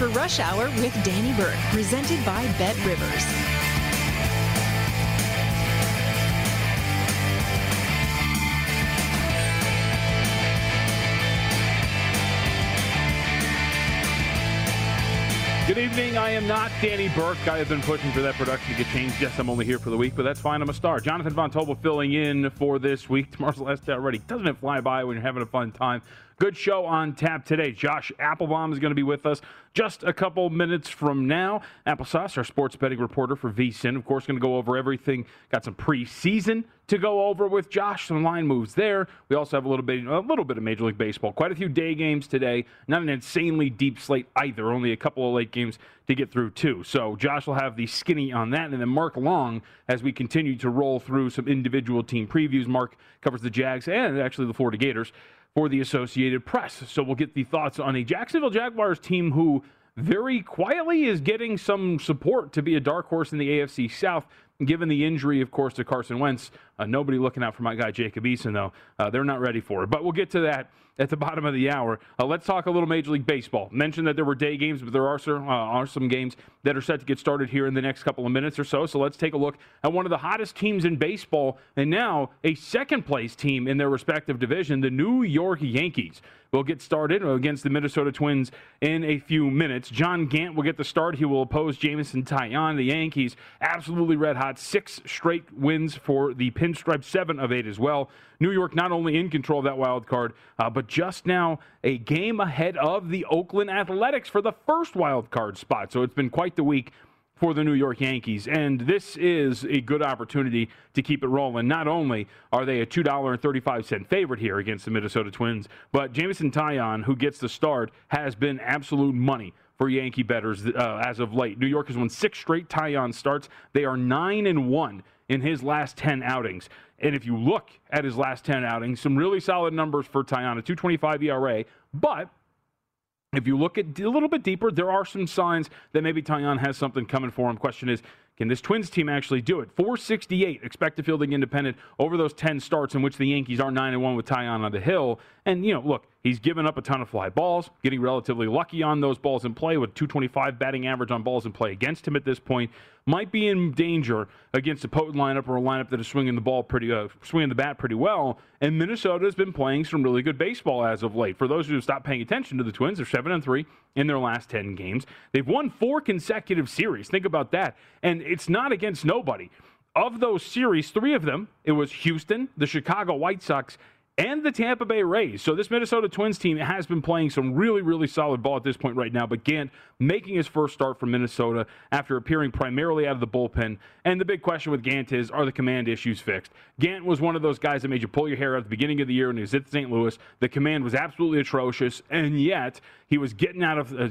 For Rush Hour with Danny Burke, presented by Bet Rivers. Good evening. I am not Danny Burke. I have been pushing for that production to get changed. Yes, I'm only here for the week, but that's fine. I'm a star. Jonathan Von Tobel filling in for this week. Tomorrow's the last day already. Doesn't it fly by when you're having a fun time? Good show on tap today. Josh Applebaum is going to be with us just a couple minutes from now. Applesauce, our sports betting reporter for VSIN, of course, going to go over everything. Got some preseason to go over with Josh. Some line moves there. We also have a little bit, a little bit of Major League Baseball. Quite a few day games today. Not an insanely deep slate either. Only a couple of late games to get through too. So Josh will have the skinny on that, and then Mark Long as we continue to roll through some individual team previews. Mark covers the Jags and actually the Florida Gators for the Associated Press. So we'll get the thoughts on a Jacksonville Jaguars team who very quietly is getting some support to be a dark horse in the AFC South. Given the injury, of course, to Carson Wentz, uh, nobody looking out for my guy Jacob Eason, though. Uh, they're not ready for it. But we'll get to that at the bottom of the hour. Uh, let's talk a little Major League Baseball. Mentioned that there were day games, but there are, uh, are some games that are set to get started here in the next couple of minutes or so. So let's take a look at one of the hottest teams in baseball, and now a second place team in their respective division, the New York Yankees. We'll get started against the Minnesota Twins in a few minutes. John Gant will get the start. He will oppose Jameson Taillon. The Yankees absolutely red hot. Six straight wins for the pinstripe, seven of eight as well. New York not only in control of that wild card, uh, but just now a game ahead of the Oakland Athletics for the first wild card spot. So it's been quite the week for the New York Yankees. And this is a good opportunity to keep it rolling. Not only are they a $2.35 favorite here against the Minnesota Twins, but Jameson Taillon, who gets the start, has been absolute money for Yankee bettors uh, as of late. New York has won six straight Taillon starts. They are 9 and 1 in his last 10 outings. And if you look at his last 10 outings, some really solid numbers for Taillon, a 225 ERA, but if you look at a little bit deeper, there are some signs that maybe Taillon has something coming for him. Question is, can this Twins team actually do it? 468 expected fielding independent over those 10 starts in which the Yankees are 9 and 1 with Taillon on the hill. And, you know, look, he's given up a ton of fly balls, getting relatively lucky on those balls in play with 225 batting average on balls in play against him at this point. Might be in danger against a potent lineup or a lineup that is swinging the ball pretty, uh, swinging the bat pretty well. And Minnesota has been playing some really good baseball as of late. For those who have stopped paying attention to the Twins, they're 7 and 3 in their last 10 games. They've won four consecutive series. Think about that. And it's not against nobody. Of those series, three of them, it was Houston, the Chicago White Sox, and the Tampa Bay Rays. So this Minnesota Twins team has been playing some really, really solid ball at this point right now. But Gant making his first start for Minnesota after appearing primarily out of the bullpen. And the big question with Gant is, are the command issues fixed? Gant was one of those guys that made you pull your hair out at the beginning of the year when he was at St. Louis. The command was absolutely atrocious, and yet he was getting out of uh,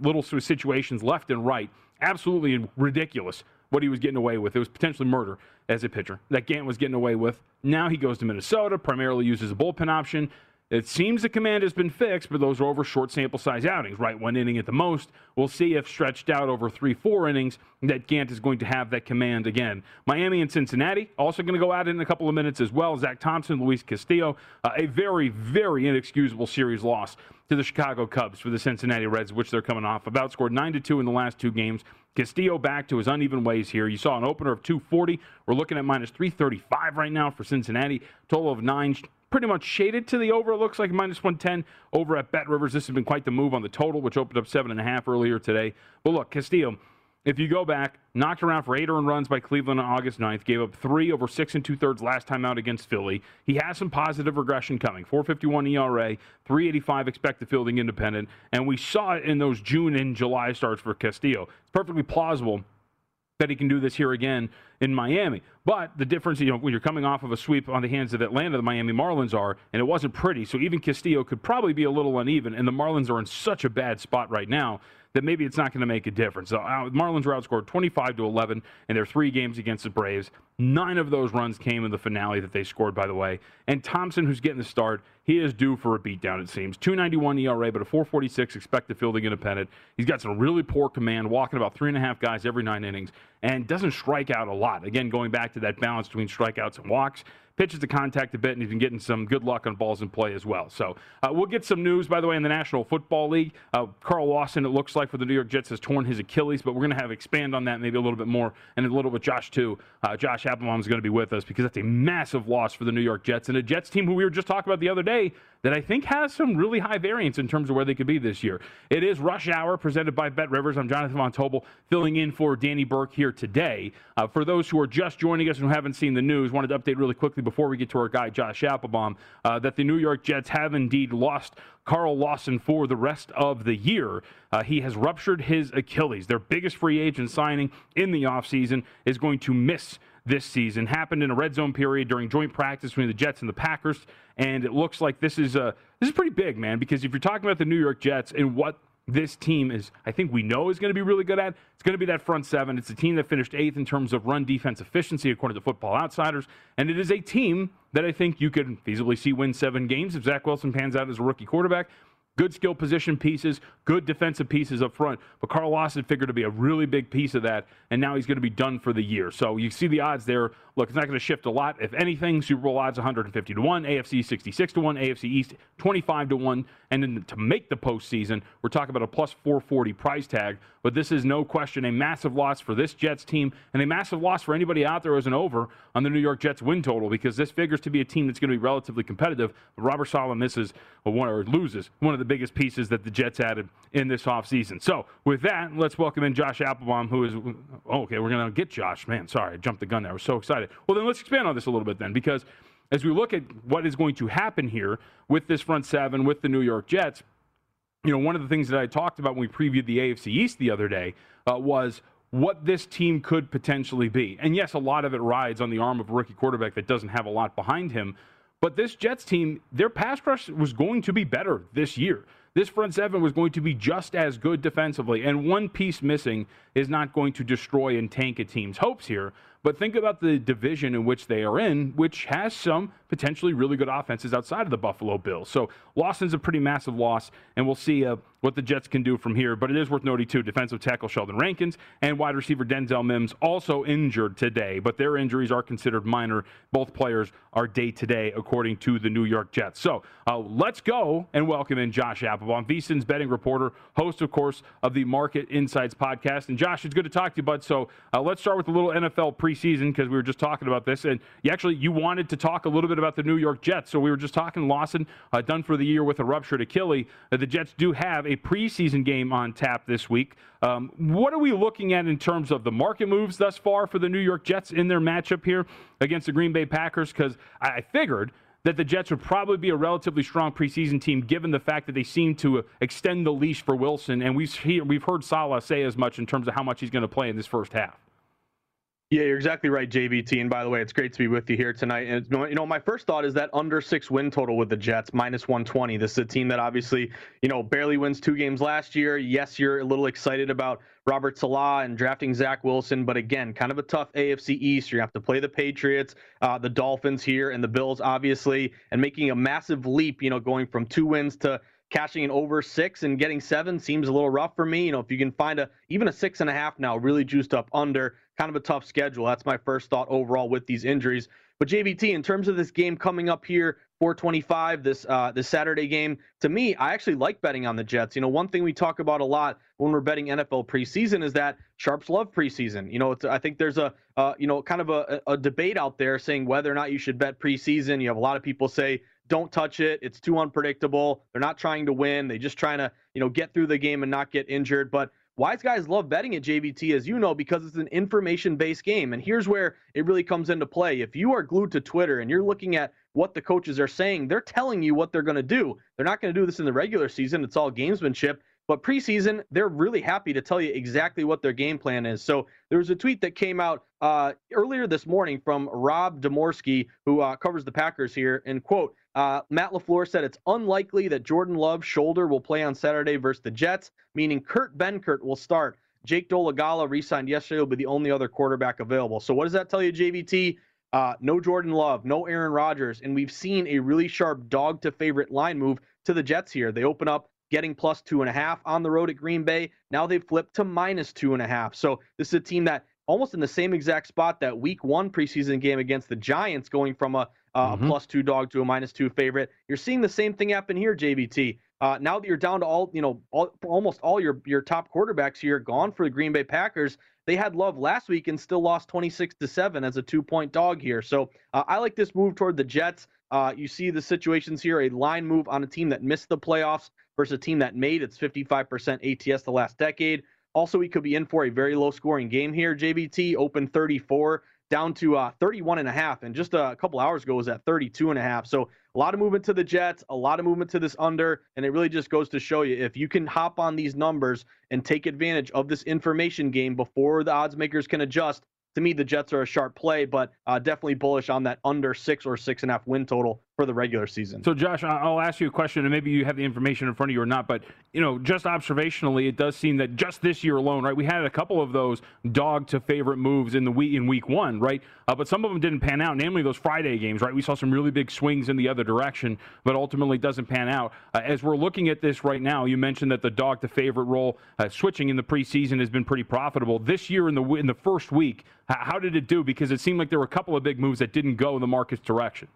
little situations left and right. Absolutely ridiculous what he was getting away with. It was potentially murder as a pitcher that Gant was getting away with. Now he goes to Minnesota, primarily uses a bullpen option. It seems the command has been fixed, but those are over short sample size outings, right? One inning at the most. We'll see if stretched out over three, four innings, that Gant is going to have that command again. Miami and Cincinnati also going to go it in a couple of minutes as well. Zach Thompson, Luis Castillo, uh, a very, very inexcusable series loss to the Chicago Cubs for the Cincinnati Reds, which they're coming off. About scored 9 to 2 in the last two games. Castillo back to his uneven ways here. You saw an opener of 240. We're looking at minus 335 right now for Cincinnati. Total of nine pretty much shaded to the over. It looks like minus 110 over at Bet Rivers. This has been quite the move on the total, which opened up seven and a half earlier today. But look, Castillo, if you go back, knocked around for eight earned runs by Cleveland on August 9th, gave up three over six and two thirds last time out against Philly. He has some positive regression coming 451 ERA, 385 expected fielding independent, and we saw it in those June and July starts for Castillo. It's perfectly plausible that he can do this here again in Miami. But the difference, you know, when you're coming off of a sweep on the hands of Atlanta, the Miami Marlins are, and it wasn't pretty. So even Castillo could probably be a little uneven. And the Marlins are in such a bad spot right now that maybe it's not going to make a difference. So, uh, Marlins were outscored 25 to 11 in their three games against the Braves. Nine of those runs came in the finale that they scored, by the way. And Thompson, who's getting the start, he is due for a beatdown, it seems. 291 ERA, but a 446 expected fielding independent. He's got some really poor command, walking about three and a half guys every nine innings, and doesn't strike out a lot. Again, going back to that balance between strikeouts and walks pitches to contact a bit, and he's been getting some good luck on balls in play as well. So uh, we'll get some news, by the way, in the National Football League. Uh, Carl Lawson, it looks like for the New York Jets, has torn his Achilles, but we're going to have expand on that maybe a little bit more, and a little bit Josh too. Uh, Josh Applebaum is going to be with us because that's a massive loss for the New York Jets and a Jets team who we were just talking about the other day that I think has some really high variance in terms of where they could be this year. It is Rush Hour presented by Bet Rivers. I'm Jonathan Von Tobel filling in for Danny Burke here today. Uh, for those who are just joining us and who haven't seen the news, wanted to update really quickly before we get to our guy Josh Applebaum uh, that the New York Jets have indeed lost Carl Lawson for the rest of the year. Uh, he has ruptured his Achilles. Their biggest free agent signing in the offseason is going to miss this season. Happened in a red zone period during joint practice between the Jets and the Packers, and it looks like this is uh, this is pretty big, man. Because if you're talking about the New York Jets and what this team is, I think we know is going to be really good at. It's going to be that front seven. It's a team that finished eighth in terms of run defense efficiency, according to Football Outsiders, and it is a team that I think you could feasibly see win seven games if Zach Wilson pans out as a rookie quarterback good skill position pieces, good defensive pieces up front. But Carl Lawson figured to be a really big piece of that, and now he's going to be done for the year. So you see the odds there. Look, it's not going to shift a lot. If anything, Super Bowl odds 150 to 1, AFC 66 to 1, AFC East 25 to 1. And then to make the postseason, we're talking about a plus 440 price tag. But this is no question a massive loss for this Jets team and a massive loss for anybody out there as an over on the New York Jets win total because this figures to be a team that's going to be relatively competitive. But Robert Saleh misses one or loses one of the biggest pieces that the Jets added in this offseason. So with that, let's welcome in Josh Applebaum, who is oh, okay. We're going to get Josh. Man, sorry, I jumped the gun there. I was so excited. Well, then let's expand on this a little bit then, because as we look at what is going to happen here with this front seven, with the New York Jets, you know, one of the things that I talked about when we previewed the AFC East the other day uh, was what this team could potentially be. And yes, a lot of it rides on the arm of a rookie quarterback that doesn't have a lot behind him. But this Jets team, their pass rush was going to be better this year. This front seven was going to be just as good defensively, and one piece missing is not going to destroy and tank a team's hopes here. But think about the division in which they are in, which has some potentially really good offenses outside of the Buffalo Bills. So Lawson's a pretty massive loss, and we'll see uh, what the Jets can do from here. But it is worth noting, too, defensive tackle Sheldon Rankins and wide receiver Denzel Mims also injured today, but their injuries are considered minor. Both players are day to day, according to the New York Jets. So uh, let's go and welcome in Josh Applebaum, VSIN's betting reporter, host, of course, of the Market Insights podcast. And Josh, it's good to talk to you, bud. So uh, let's start with a little NFL preseason because we were just talking about this, and you actually you wanted to talk a little bit about the New York Jets. So we were just talking Lawson uh, done for the year with a ruptured Achilles. Uh, the Jets do have a preseason game on tap this week. Um, what are we looking at in terms of the market moves thus far for the New York Jets in their matchup here against the Green Bay Packers? Because I figured that the Jets would probably be a relatively strong preseason team, given the fact that they seem to extend the leash for Wilson, and we've we've heard Saleh say as much in terms of how much he's going to play in this first half. Yeah, you're exactly right, JVT. And by the way, it's great to be with you here tonight. And you know, my first thought is that under six win total with the Jets, minus 120. This is a team that obviously, you know, barely wins two games last year. Yes, you're a little excited about Robert Saleh and drafting Zach Wilson, but again, kind of a tough AFC East. You have to play the Patriots, uh, the Dolphins here, and the Bills, obviously, and making a massive leap. You know, going from two wins to cashing in over six and getting seven seems a little rough for me. You know, if you can find a even a six and a half now, really juiced up under, kind of a tough schedule. That's my first thought overall with these injuries. But JVT, in terms of this game coming up here, 425 this uh, this Saturday game. To me, I actually like betting on the Jets. You know, one thing we talk about a lot when we're betting NFL preseason is that sharps love preseason. You know, I think there's a uh, you know kind of a, a debate out there saying whether or not you should bet preseason. You have a lot of people say don't touch it. It's too unpredictable. They're not trying to win. They're just trying to, you know, get through the game and not get injured. But wise guys love betting at JVT, as you know, because it's an information based game. And here's where it really comes into play. If you are glued to Twitter and you're looking at what the coaches are saying, they're telling you what they're going to do. They're not going to do this in the regular season. It's all gamesmanship. But preseason, they're really happy to tell you exactly what their game plan is. So there was a tweet that came out uh, earlier this morning from Rob Demovsky, who uh, covers the Packers here, and quote, uh, Matt LaFleur said it's unlikely that Jordan Love's shoulder will play on Saturday versus the Jets, meaning Kurt Benkert will start. Jake Dolegala re-signed yesterday will be the only other quarterback available. So what does that tell you, JVT? Uh, no Jordan Love, no Aaron Rodgers, and we've seen a really sharp dog to favorite line move to the Jets here. They open up getting plus two and a half on the road at Green Bay. Now they've flipped to minus two and a half. So this is a team that almost in the same exact spot that week one preseason game against the Giants, going from a, uh, mm-hmm. a plus two dog to a minus two favorite. You're seeing the same thing happen here, JVT. Uh, now that you're down to all, you know, all, almost all your your top quarterbacks here gone for the Green Bay Packers. They had love last week and still lost 26 to seven as a two point dog here. So uh, I like this move toward the Jets. Uh, you see the situations here: a line move on a team that missed the playoffs versus a team that made its 55% ATS the last decade. Also, we could be in for a very low scoring game here. JVT open 34 down to uh, 31 and a half, and just a couple hours ago was at 32 and a half. So a lot of movement to the Jets, a lot of movement to this under, and it really just goes to show you if you can hop on these numbers and take advantage of this information game before the odds makers can adjust, to me, the Jets are a sharp play, but uh, definitely bullish on that under six or six and a half win total for the regular season. So, Josh, I'll ask you a question, and maybe you have the information in front of you or not, but you know, just observationally, it does seem that just this year alone, right? We had a couple of those dog to favorite moves in the week in week one, right? Uh, but some of them didn't pan out, namely those Friday games, right? We saw some really big swings in the other direction, but ultimately doesn't pan out. Uh, as we're looking at this right now, you mentioned that the dog to favorite role uh, switching in the preseason has been pretty profitable. This year in the in the first week, how did it do? Because it seemed like there were a couple of big moves that didn't go in the market's direction.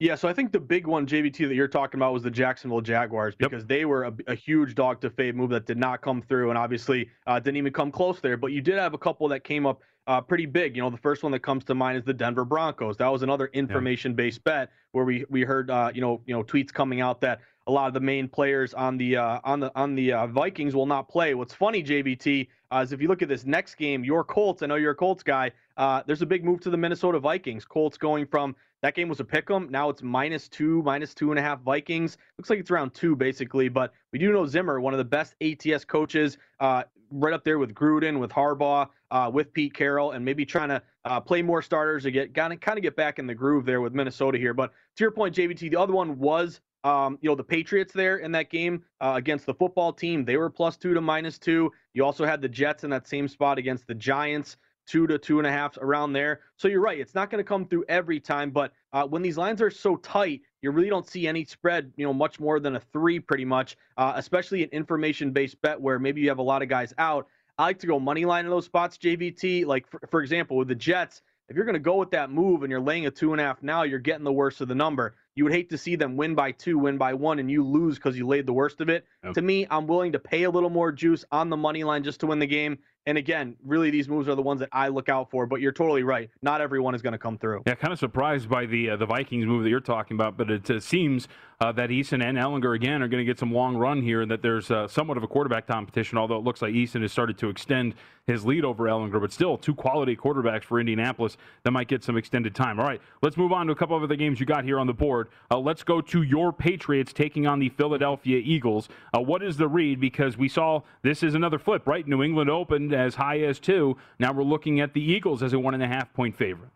Yeah, so I think the big one, JVT, that you're talking about was the Jacksonville Jaguars because yep. they were a, a, huge dog to fade move that did not come through and obviously uh, didn't even come close there. But you did have a couple that came up uh, pretty big. You know, the first one that comes to mind is the Denver Broncos. That was another information-based bet where we we heard uh, you know you know tweets coming out that a lot of the main players on the uh, on the on the uh, Vikings will not play. What's funny, JVT, uh, is if you look at this next game, your Colts. I know you're a Colts guy. Uh, there's a big move to the Minnesota Vikings. Colts going from that game was a pick 'em. Now it's minus two, minus two and a half Vikings. Looks like it's around two basically. But we do know Zimmer, one of the best ATS coaches, uh, right up there with Gruden, with Harbaugh, uh, with Pete Carroll, and maybe trying to uh, play more starters to get kind of get back in the groove there with Minnesota here. But to your point, JVT, the other one was um, you know, the Patriots there in that game uh, against the football team, they were plus two to minus two. You also had the Jets in that same spot against the Giants two to two and a half around there. So you're right. It's not going to come through every time, but uh, when these lines are so tight, you really don't see any spread, you know, much more than a three pretty much, uh, especially an information based bet where maybe you have a lot of guys out. I like to go money line in those spots, JVT. Like, for, for example, with the Jets, if you're going to go with that move and you're laying a two and a half now, you're getting the worst of the number. You would hate to see them win by two, win by one, and you lose because you laid the worst of it. Okay. To me, I'm willing to pay a little more juice on the money line just to win the game. And again, really, these moves are the ones that I look out for. But you're totally right. Not everyone is going to come through. Yeah, kind of surprised by the uh, the Vikings move that you're talking about, but it uh, seems uh, that Eason and Ehlinger again are going to get some long run here, and that there's uh, somewhat of a quarterback competition. Although it looks like Eason has started to extend his lead over Ehlinger, but still two quality quarterbacks for Indianapolis that might get some extended time. All right, let's move on to a couple of other games you got here on the board. Uh, let's go to your Patriots taking on the Philadelphia Eagles. Uh, what is the read? Because we saw this is another flip, right? New England opened as high as two. Now we're looking at the Eagles as a one and a half point favorite.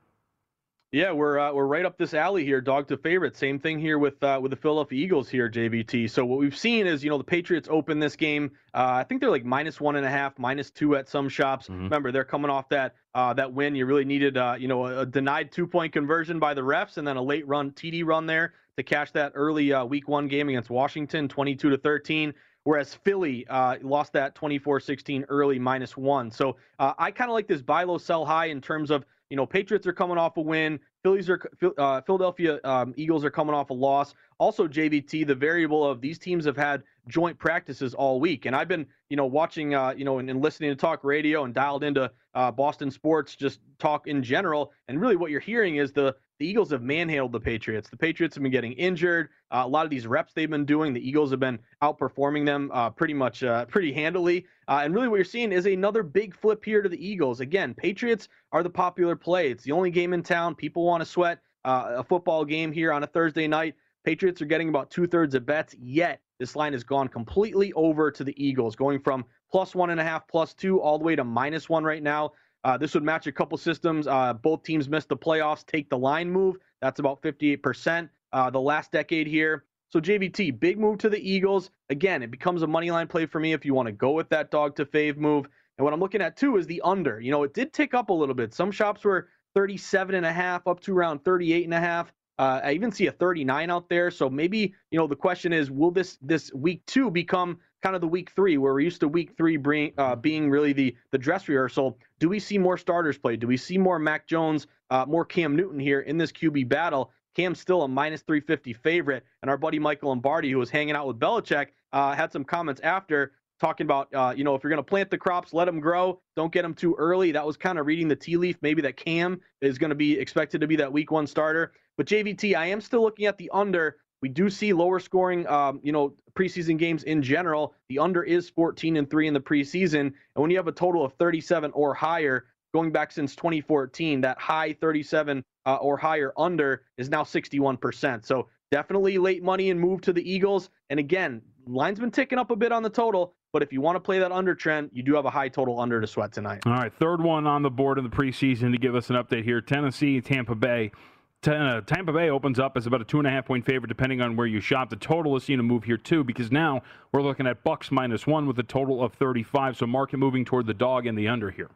Yeah, we're uh, we're right up this alley here, dog to favorite. Same thing here with uh, with the Philadelphia Eagles here, JVT. So what we've seen is, you know, the Patriots open this game. Uh, I think they're like minus one and a half, minus two at some shops. Mm-hmm. Remember, they're coming off that uh, that win. You really needed, uh, you know, a, denied two point conversion by the refs, and then a late run TD run there to cash that early uh, Week One game against Washington, 22 to 13 whereas Philly uh, lost that 24-16 early minus one. So uh, I kind of like this buy low, sell high in terms of you know, Patriots are coming off a win. Phillies are uh, Philadelphia um, Eagles are coming off a loss. Also, JVT, the variable of these teams have had joint practices all week, and I've been, you know, watching, uh, you know, and, and, listening to talk radio and dialed into uh, Boston sports, just talk in general. And really, what you're hearing is the the Eagles have manhandled the Patriots. The Patriots have been getting injured. Uh, a lot of these reps they've been doing, the Eagles have been outperforming them uh, pretty much, uh, pretty handily. Uh, and really, what you're seeing is another big flip here to the Eagles. Again, Patriots are the popular play. It's the only game in town. People want to sweat uh, a football game here on a Thursday night. Patriots are getting about two thirds of bets. Yet this line has gone completely over to the Eagles, going from plus one and a half, plus two, all the way to minus one right now. Uh, this would match a couple systems. Uh, both teams missed the playoffs. Take the line move. That's about 58% uh, the last decade here. So JVT, big move to the Eagles. Again, it becomes a money line play for me if you want to go with that dog to fave move. And what I'm looking at too is the under. You know, it did tick up a little bit. Some shops were 37 and a half up to around 38 and a half. Uh, I even see a 39 out there. So maybe you know the question is, will this this week two become kind of the week three, where we're used to week three bring, uh, being really the the dress rehearsal. Do we see more starters play? Do we see more Mac Jones, uh, more Cam Newton here in this QB battle? Cam's still a minus 350 favorite, and our buddy Michael Lombardi, who was hanging out with Belichick, uh, had some comments after talking about, uh, you know, if you're going to plant the crops, let them grow. Don't get them too early. That was kind of reading the tea leaf. Maybe that Cam is going to be expected to be that week one starter. But JVT, I am still looking at the under we do see lower scoring, um, you know, preseason games in general. The under is 14 and three in the preseason, and when you have a total of 37 or higher, going back since 2014, that high 37 uh, or higher under is now 61%. So definitely late money and move to the Eagles. And again, line's been ticking up a bit on the total. But if you want to play that under trend, you do have a high total under to sweat tonight. All right, third one on the board in the preseason to give us an update here Tennessee, Tampa Bay. Uh, Tampa Bay opens up as about a two and a half point favorite, depending on where you shop. The total is seen to move here too, because now we're looking at Bucks minus one with a total of 35. So market moving toward the dog and the under here.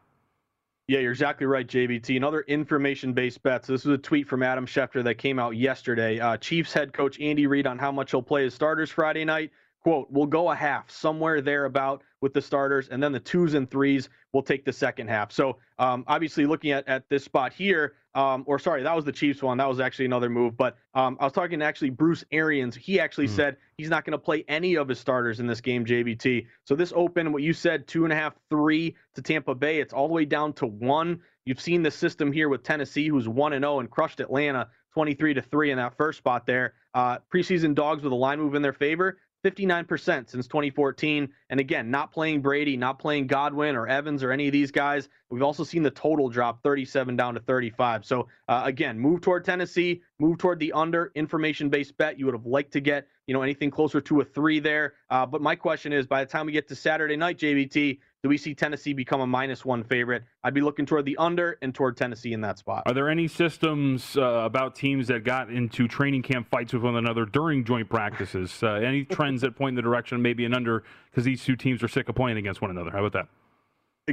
Yeah, you're exactly right, JVT. Another information-based bet. So this was a tweet from Adam Schefter that came out yesterday. Uh, Chiefs head coach Andy Reid on how much he'll play his starters Friday night. Quote, we'll go a half, somewhere there about with the starters, and then the twos and threes will take the second half. So um, obviously looking at, at this spot here, um, or sorry, that was the Chiefs one. That was actually another move. But um, I was talking to actually Bruce Arians. He actually mm. said he's not going to play any of his starters in this game, JVT. So this open, what you said, two and a half, three to Tampa Bay. It's all the way down to one. You've seen the system here with Tennessee, who's one and zero oh and crushed Atlanta 23 to three in that first spot there. Uh, preseason dogs with a line move in their favor. 59% since 2014. And again, not playing Brady, not playing Godwin or Evans or any of these guys. We've also seen the total drop 37 down to 35. So uh, again, move toward Tennessee, move toward the under information based bet. You would have liked to get, you know, anything closer to a three there. Uh, but my question is by the time we get to Saturday night, JVT, do we see Tennessee become a minus one favorite? I'd be looking toward the under and toward Tennessee in that spot. Are there any systems uh, about teams that got into training camp fights with one another during joint practices? Uh, any trends that point in the direction maybe an under because these two teams are sick of playing against one another? How about that?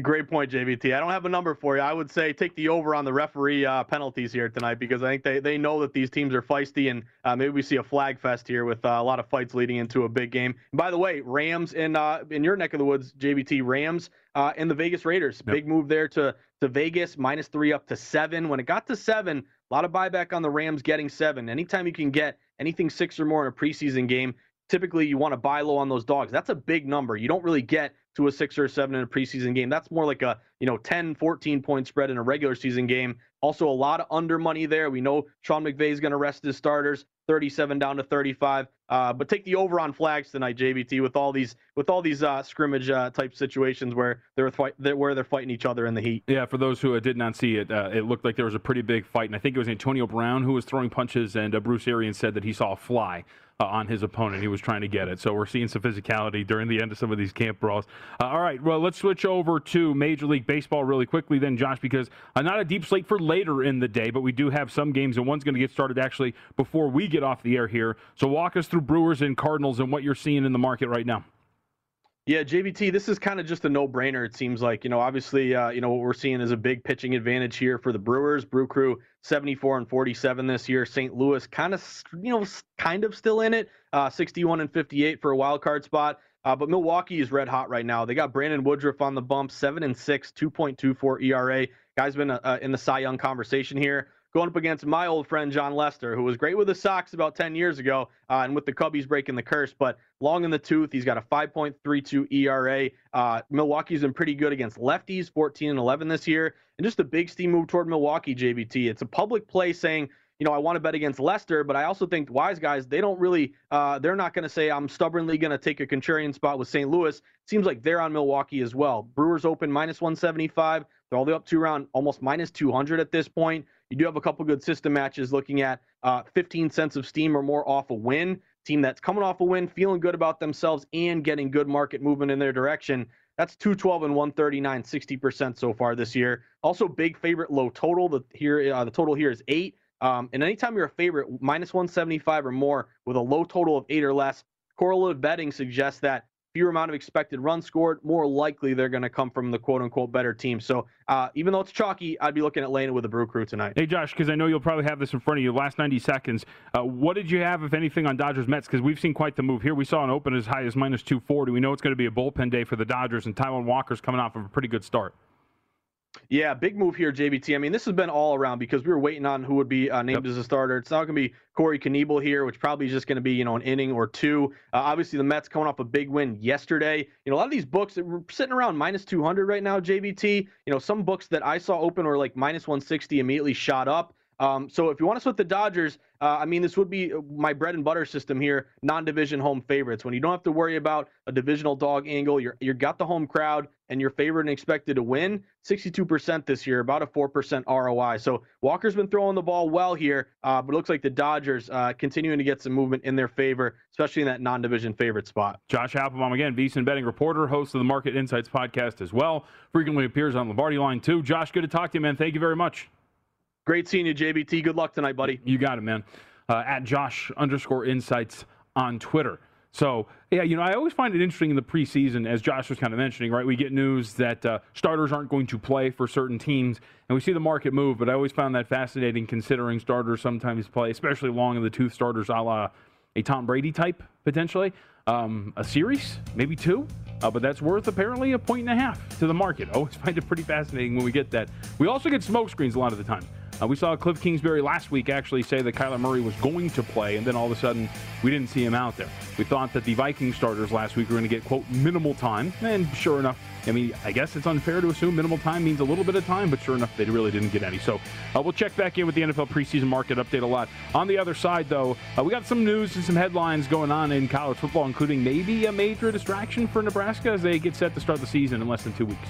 Great point, JVT. I don't have a number for you. I would say take the over on the referee uh, penalties here tonight because I think they, they know that these teams are feisty and uh, maybe we see a flag fest here with uh, a lot of fights leading into a big game. And by the way, Rams in uh, in your neck of the woods, JVT Rams uh, and the Vegas Raiders. Yep. Big move there to to Vegas minus three up to seven. When it got to seven, a lot of buyback on the Rams getting seven. Anytime you can get anything six or more in a preseason game, typically you want to buy low on those dogs. That's a big number. You don't really get to a six or a seven in a preseason game. That's more like a, you know, 10, 14 point spread in a regular season game. Also, a lot of under money there. We know Sean McVay is going to rest his starters, 37 down to 35. Uh, but take the over on flags tonight, JVT, with all these with all these uh, scrimmage uh, type situations where they're, fight, they're, where they're fighting each other in the heat. Yeah, for those who uh, did not see it, uh, it looked like there was a pretty big fight, and I think it was Antonio Brown who was throwing punches, and uh, Bruce Arians said that he saw a fly uh, on his opponent. He was trying to get it. So we're seeing some physicality during the end of some of these camp brawls. Uh, all right, well, let's switch over to Major League Baseball really quickly, then, Josh, because uh, not a deep slate for later in the day, but we do have some games, and one's going to get started actually before we get off the air here. So walk us through Brewers and Cardinals and what you're seeing in the market right now. Yeah, JVT, this is kind of just a no-brainer. It seems like you know, obviously, uh, you know what we're seeing is a big pitching advantage here for the Brewers. Brew Crew 74 and 47 this year. St. Louis kind of, you know, kind of still in it, uh, 61 and 58 for a wild card spot. Uh, but Milwaukee is red hot right now. They got Brandon Woodruff on the bump, seven and six, 2.24 ERA. Guy's been uh, in the Cy Young conversation here going up against my old friend Jon Lester, who was great with the Sox about 10 years ago, uh, and with the Cubbies breaking the curse, but long in the tooth. He's got a 5.32 ERA. Uh, Milwaukee's been pretty good against lefties, 14 and 11 this year, and just a big steam move toward Milwaukee. JVT. It's a public play saying. You know, I want to bet against Lester, but I also think wise guys, they don't really, uh, they're not going to say, I'm stubbornly going to take a contrarian spot with St. Louis. Seems like they're on Milwaukee as well. Brewers open minus 175. They're all the way up to around almost minus 200 at this point. You do have a couple good system matches looking at uh, 15 cents of steam or more off a win. Team that's coming off a win, feeling good about themselves, and getting good market movement in their direction. That's 212 and 139, 60% so far this year. Also, big favorite low total. The here uh, the total here is eight. Um, and anytime you're a favorite, minus 175 or more with a low total of eight or less, correlative betting suggests that fewer amount of expected runs scored, more likely they're going to come from the quote unquote better team. So uh, even though it's chalky, I'd be looking at it with the Brew Crew tonight. Hey, Josh, because I know you'll probably have this in front of you. Last 90 seconds. Uh, what did you have, if anything, on Dodgers Mets? Because we've seen quite the move here. We saw an open as high as minus 240. We know it's going to be a bullpen day for the Dodgers, and Taijuan Walker's coming off of a pretty good start. Yeah, big move here, JVT. I mean, this has been all around because we were waiting on who would be uh, named yep. as a starter. It's not going to be Corey Knebel here, which probably is just going to be you know an inning or two. Uh, obviously, the Mets coming off a big win yesterday. You know, a lot of these books we're sitting around minus 200 right now, JVT. You know, some books that I saw open were like minus 160, immediately shot up. Um, so if you want to split the Dodgers, uh, I mean, this would be my bread and butter system here. Non-division home favorites. When you don't have to worry about a divisional dog angle, you're you got the home crowd and you're favored and expected to win. 62% this year, about a 4% ROI. So Walker's been throwing the ball well here, uh, but it looks like the Dodgers uh, continuing to get some movement in their favor, especially in that non-division favorite spot. Josh Applebaum again, VSiN betting reporter, host of the Market Insights podcast as well. Frequently appears on Lombardi Line too. Josh, good to talk to you, man. Thank you very much. Great seeing you, JVT. Good luck tonight, buddy. You got it, man. Uh, at Josh underscore insights on Twitter. So, yeah, you know, I always find it interesting in the preseason, as Josh was kind of mentioning, right? We get news that uh, starters aren't going to play for certain teams, and we see the market move, but I always found that fascinating considering starters sometimes play, especially long in the tooth starters a la a Tom Brady type, potentially. Um, a series, maybe two, uh, but that's worth apparently a point and a half to the market. Always find it pretty fascinating when we get that. We also get smoke screens a lot of the time. Uh, we saw Cliff Kingsbury last week actually say that Kyler Murray was going to play, and then all of a sudden we didn't see him out there. We thought that the Viking starters last week were going to get, quote, minimal time, and sure enough, I mean, I guess it's unfair to assume minimal time means a little bit of time, but sure enough, they really didn't get any. So uh, we'll check back in with the NFL preseason market update a lot. On the other side, though, uh, we got some news and some headlines going on in college football, including maybe a major distraction for Nebraska as they get set to start the season in less than two weeks.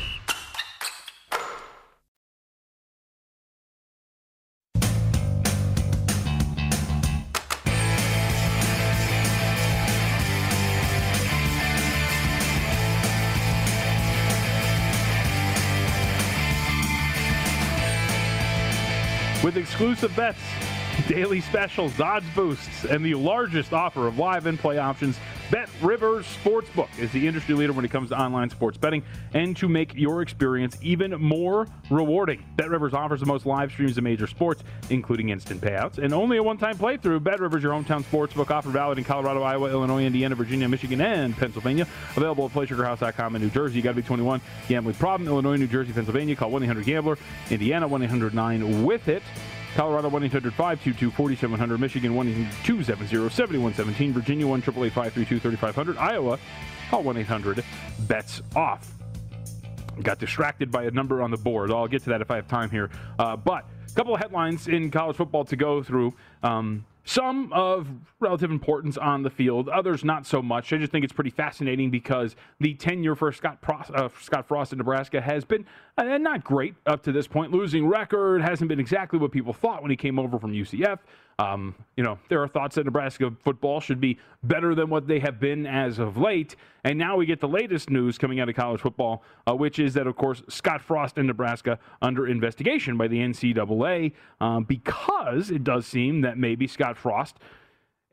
Exclusive bets, daily specials, odds boosts, and the largest offer of live and play options, Bet Rivers Sportsbook is the industry leader when it comes to online sports betting and to make your experience even more rewarding. Bet Rivers offers the most live streams of major sports, including instant payouts, and only a one time playthrough. Bet Rivers, your hometown sportsbook, offer valid in Colorado, Iowa, Illinois, Indiana, Virginia, Michigan, and Pennsylvania. Available at PlaySugarHouse.com in New Jersey. You got to be 21. Gambling problem, Illinois, New Jersey, Pennsylvania. Call 1 800 Gambler. Indiana 1 800 9 with it. Colorado 1 800 522 4700. Michigan 1 270 7117. Virginia 1 532 3500. Iowa, call 1 800 bets off. Got distracted by a number on the board. I'll get to that if I have time here. Uh, but a couple of headlines in college football to go through. Um, some of relative importance on the field, others not so much. I just think it's pretty fascinating because the tenure for Scott, uh, Scott Frost in Nebraska has been uh, not great up to this point. Losing record hasn't been exactly what people thought when he came over from UCF. Um, you know, there are thoughts that Nebraska football should be better than what they have been as of late. And now we get the latest news coming out of college football, uh, which is that, of course, Scott Frost in Nebraska under investigation by the NCAA um, because it does seem that maybe Scott Frost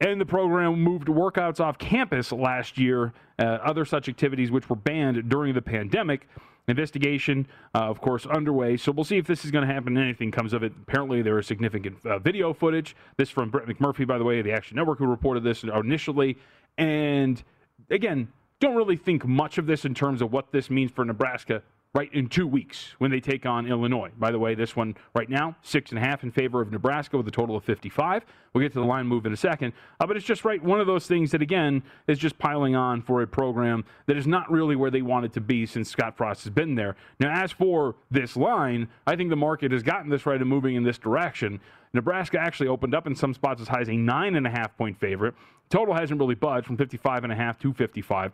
and the program moved workouts off campus last year, uh, other such activities which were banned during the pandemic. Investigation, uh, of course, underway. So we'll see if this is going to happen. Anything comes of it. Apparently, there is significant uh, video footage. This from Brett McMurphy, by the way, the Action Network, who reported this initially. And again, don't really think much of this in terms of what this means for Nebraska right in two weeks when they take on Illinois. By the way, this one right now, six and a half in favor of Nebraska with a total of 55. We'll get to the line move in a second. Uh, but it's just right, one of those things that, again, is just piling on for a program that is not really where they wanted to be since Scott Frost has been there. Now, as for this line, I think the market has gotten this right and moving in this direction. Nebraska actually opened up in some spots as high as a nine and a half point favorite. Total hasn't really budged from 55 and a half to 55.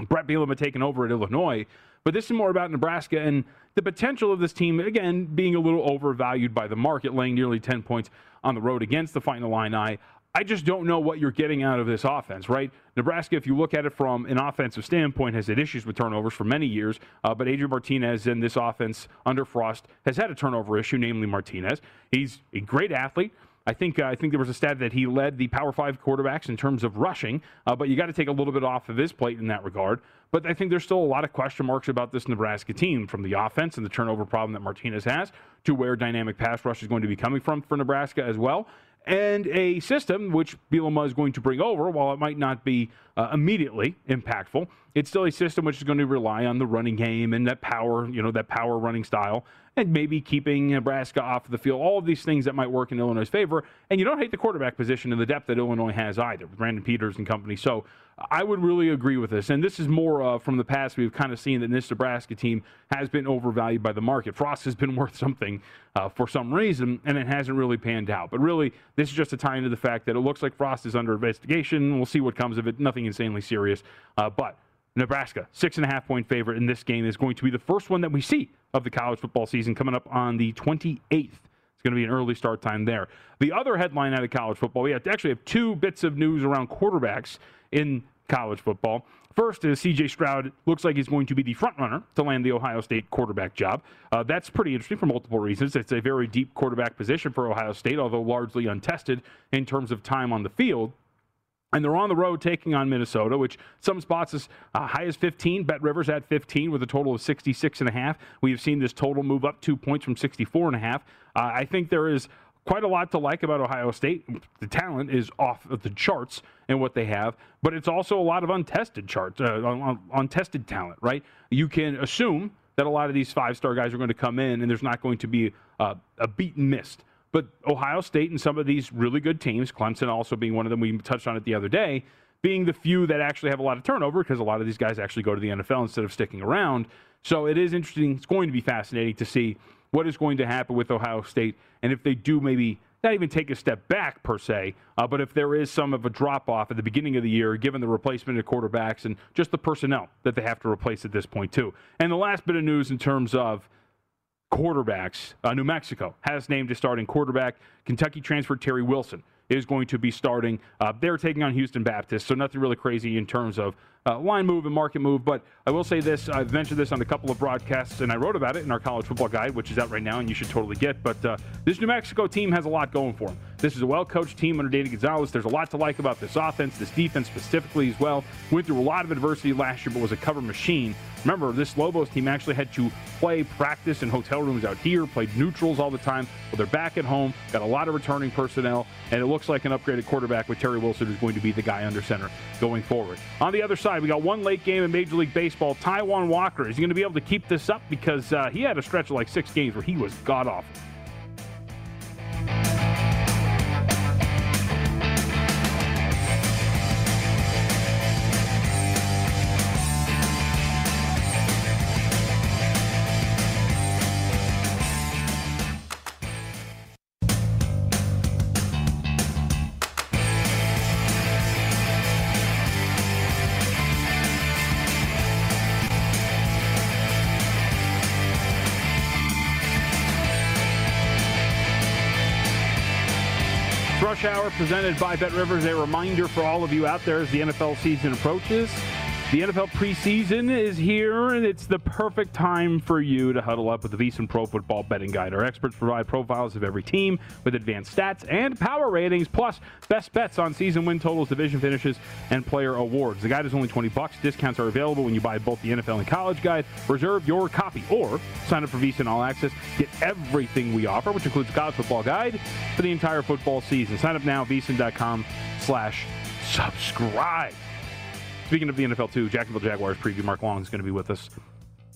Bret Bielema had taken over at Illinois. But this is more about Nebraska and the potential of this team, again, being a little overvalued by the market, laying nearly 10 points on the road against the Fighting. I I just don't know what you're getting out of this offense, right? Nebraska, if you look at it from an offensive standpoint, has had issues with turnovers for many years. Uh, but Adrian Martinez in this offense under Frost has had a turnover issue, namely Martinez. He's a great athlete. I think uh, I think there was a stat that he led the Power Five quarterbacks in terms of rushing, uh, but you got to take a little bit off of his plate in that regard. But I think there's still a lot of question marks about this Nebraska team from the offense and the turnover problem that Martinez has to where dynamic pass rush is going to be coming from for Nebraska as well and a system which Bielema is going to bring over, while it might not be uh, immediately impactful, it's still a system which is going to rely on the running game and that power, you know, that power running style, and maybe keeping Nebraska off the field. All of these things that might work in Illinois' favor. And you don't hate the quarterback position and the depth that Illinois has either, with Brandon Peters and company. So I would really agree with this. And this is more uh, from the past. We've kind of seen that this Nebraska team has been overvalued by the market. Frost has been worth something uh, for some reason, and it hasn't really panned out. But really, this is just a tie into the fact that it looks like Frost is under investigation. We'll see what comes of it. Nothing insanely serious. Uh, but Nebraska, six and a half point favorite in this game, is going to be the first one that we see of the college football season coming up on the 28th. It's going to be an early start time there. The other headline out of college football, we have actually have two bits of news around quarterbacks in college football. First is CJ Stroud looks like he's going to be the front runner to land the Ohio State quarterback job. Uh, that's pretty interesting for multiple reasons. It's a very deep quarterback position for Ohio State, although largely untested in terms of time on the field. And they're on the road taking on Minnesota, which some spots is uh, high as 15. Bet Rivers at 15 with a total of 66 and a half. We have seen this total move up two points from 64 and a half. Uh, I think there is quite a lot to like about Ohio State. The talent is off of the charts in what they have, but it's also a lot of untested charts, uh, untested talent, right? You can assume that a lot of these five star guys are going to come in and there's not going to be uh, a beat and missed. But Ohio State and some of these really good teams, Clemson also being one of them, we touched on it the other day, being the few that actually have a lot of turnover because a lot of these guys actually go to the NFL instead of sticking around. So it is interesting. It's going to be fascinating to see what is going to happen with Ohio State, and if they do maybe not even take a step back per se, uh, but if there is some of a drop off at the beginning of the year, given the replacement of quarterbacks and just the personnel that they have to replace at this point too. And the last bit of news in terms of quarterbacks, uh, New Mexico has named a starting quarterback. Kentucky transfer Terry Wilson is going to be starting. Uh, they're taking on Houston Baptist, so nothing really crazy in terms of uh, line move and market move. But I will say this I've mentioned this on a couple of broadcasts, and I wrote about it in our college football guide, which is out right now, and you should totally get. But uh, this New Mexico team has a lot going for them. This is a well coached team under Danny Gonzales. There's a lot to like about this offense, this defense specifically as well. Went through a lot of adversity last year, but was a cover machine. Remember, this Lobos team actually had to play practice in hotel rooms out here, played neutrals all the time. Well, they're back at home, got a lot of returning personnel, and it looks like an upgraded quarterback with Terry Wilson who's going to be the guy under center going forward. On the other side, we got one late game in Major League Baseball. Taijuan Walker is he going to be able to keep this up because uh, he had a stretch of like six games where he was god awful. Hour presented by Bet Rivers. A reminder for all of you out there as the NFL season approaches. The NFL preseason is here, and it's the perfect time for you to huddle up with the VSiN Pro Football Betting Guide. Our experts provide profiles of every team with advanced stats and power ratings, plus best bets on season win totals, division finishes, and player awards. The guide is only 20 bucks. Discounts are available when you buy both the NFL and college guide. Reserve your copy or sign up for VSiN All Access. Get everything we offer, which includes the college football guide for the entire football season. Sign up now, VSiN.com slash subscribe. Speaking of the NFL, too, Jacksonville Jaguars preview, Mark Long is going to be with us.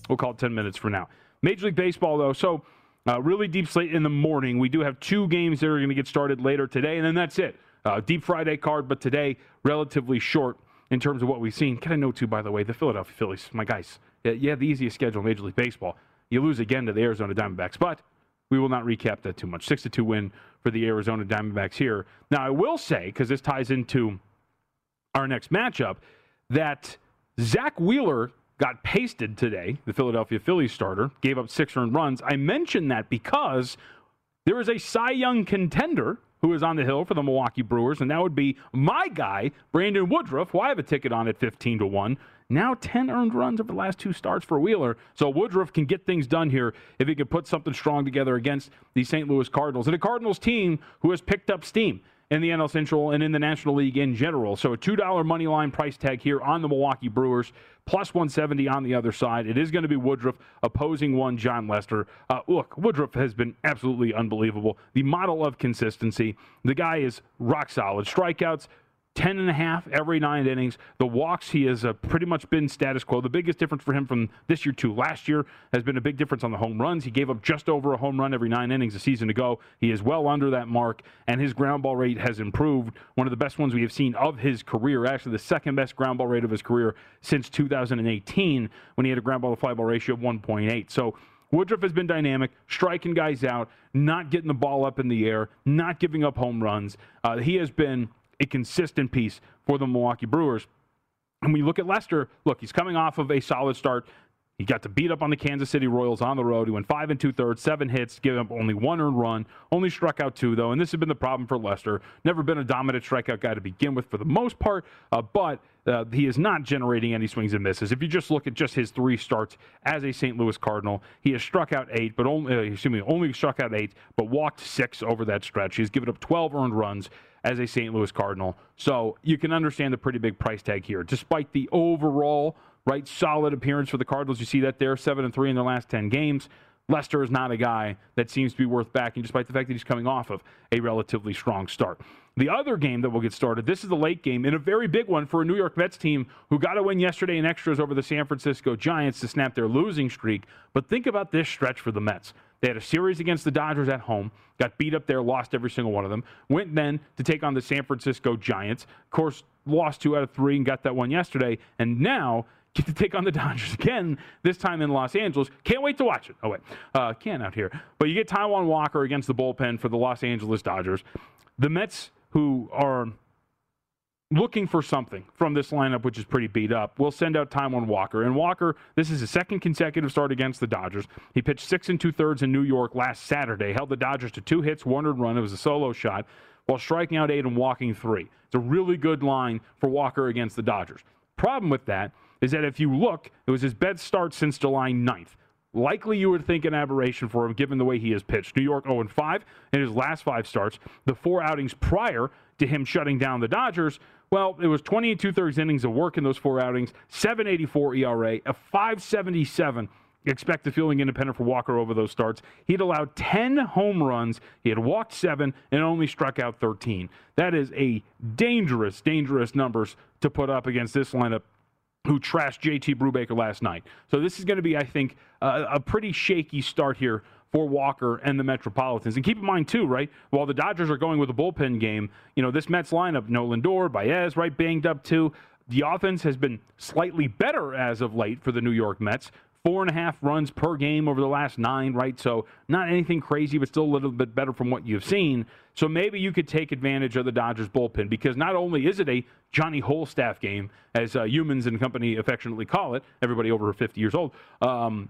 We'll call it 10 minutes for now. Major League Baseball, though, so uh, really deep slate in the morning. We do have two games that are going to get started later today, and then that's it. Uh, deep Friday card, but today, relatively short in terms of what we've seen. Can I note, too, by the way, the Philadelphia Phillies, my guys, yeah, the easiest schedule in Major League Baseball. You lose again to the Arizona Diamondbacks, but we will not recap that too much. 6 to 2 win for the Arizona Diamondbacks here. Now, I will say, because this ties into our next matchup, that Zack Wheeler got pasted today, the Philadelphia Phillies starter, gave up six earned runs. I mention that because there is a Cy Young contender who is on the hill for the Milwaukee Brewers, and that would be my guy, Brandon Woodruff, who I have a ticket on at 15 to 1. Now 10 earned runs over the last two starts for Wheeler. So Woodruff can get things done here if he can put something strong together against the St. Louis Cardinals. And a Cardinals team who has picked up steam. In the NL Central and in the National League in general. So a $2 money line price tag here on the Milwaukee Brewers, plus 170 on the other side. It is going to be Woodruff opposing one Jon Lester. Uh, look, Woodruff has been absolutely unbelievable. The model of consistency. The guy is rock solid. Strikeouts, 10 and a half every nine innings. The walks, he has uh, pretty much been status quo. The biggest difference for him from this year to last year has been a big difference on the home runs. He gave up just over a home run every nine innings a season ago. He is well under that mark, and his ground ball rate has improved. One of the best ones we have seen of his career, actually the second best ground ball rate of his career since 2018 when he had a ground ball to fly ball ratio of 1.8. So Woodruff has been dynamic, striking guys out, not getting the ball up in the air, not giving up home runs. Uh, he has been a consistent piece for the Milwaukee Brewers. And we look at Lester, look, he's coming off of a solid start. He got to beat up on the Kansas City Royals on the road. He went five and two thirds, seven hits, giving up only one earned run. Only struck out two, though, and this has been the problem for Lester. Never been a dominant strikeout guy to begin with for the most part, uh, but uh, he is not generating any swings and misses. If you just look at just his three starts as a St. Louis Cardinal, he has struck out eight, but only uh, excuse me, only struck out eight, but walked six over that stretch. He's given up 12 earned runs as a St. Louis Cardinal. So you can understand the pretty big price tag here, despite the overall right solid appearance for the Cardinals. You see that they're seven and three in their last ten games. Lester is not a guy that seems to be worth backing, despite the fact that he's coming off of a relatively strong start. The other game that will get started, this is the late game, and a very big one for a New York Mets team who got a win yesterday in extras over the San Francisco Giants to snap their losing streak. But think about this stretch for the Mets. They had a series against the Dodgers at home, got beat up there, lost every single one of them. Went then to take on the San Francisco Giants. Of course, lost two out of three and got that one yesterday. And now get to take on the Dodgers again, this time in Los Angeles. Can't wait to watch it. Oh, wait. Uh, can't out here. But you get Taijuan Walker against the bullpen for the Los Angeles Dodgers. The Mets, who are looking for something from this lineup, which is pretty beat up, we'll send out Taijuan Walker. And Walker, this is his second consecutive start against the Dodgers. He pitched six and two thirds in New York last Saturday, held the Dodgers to two hits, one run. It was a solo shot while striking out eight and walking three. It's a really good line for Walker against the Dodgers. Problem with that is that if you look, it was his best start since July 9th. Likely you would think an aberration for him given the way he has pitched. New York 0 5 in his last five starts. The four outings prior to him shutting down the Dodgers, well, it was 20 and two thirds innings of work in those four outings, 784 ERA, a 577 expected fielding independent for Walker over those starts. He'd allowed 10 home runs, he had walked seven, and only struck out 13. That is a dangerous, dangerous numbers to put up against this lineup who trashed JT Brubaker last night. So this is going to be, I think, uh, a pretty shaky start here for Walker and the Metropolitans. And keep in mind, too, right, while the Dodgers are going with a bullpen game, you know, this Mets lineup, Nolan Lindor, Baez, right, banged up, too. The offense has been slightly better as of late for the New York Mets. Four and a half runs per game over the last nine, right? So not anything crazy, but still a little bit better from what you've seen. So maybe you could take advantage of the Dodgers bullpen because not only is it a Johnny Wholestaff game, as uh, humans and company affectionately call it, everybody over 50 years old, um,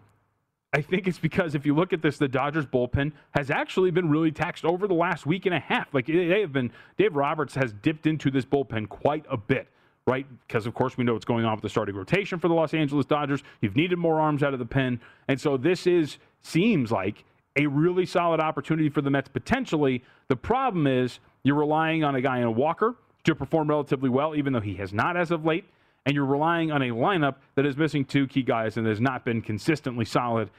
I think it's because if you look at this, the Dodgers bullpen has actually been really taxed over the last week and a half. Like they have been, Dave Roberts has dipped into this bullpen quite a bit right? Because, of course, we know what's going on with the starting rotation for the Los Angeles Dodgers. You've needed more arms out of the pen. And so this is, seems like, a really solid opportunity for the Mets potentially. The problem is you're relying on a guy in a Walker to perform relatively well, even though he has not as of late. And you're relying on a lineup that is missing two key guys and has not been consistently solid.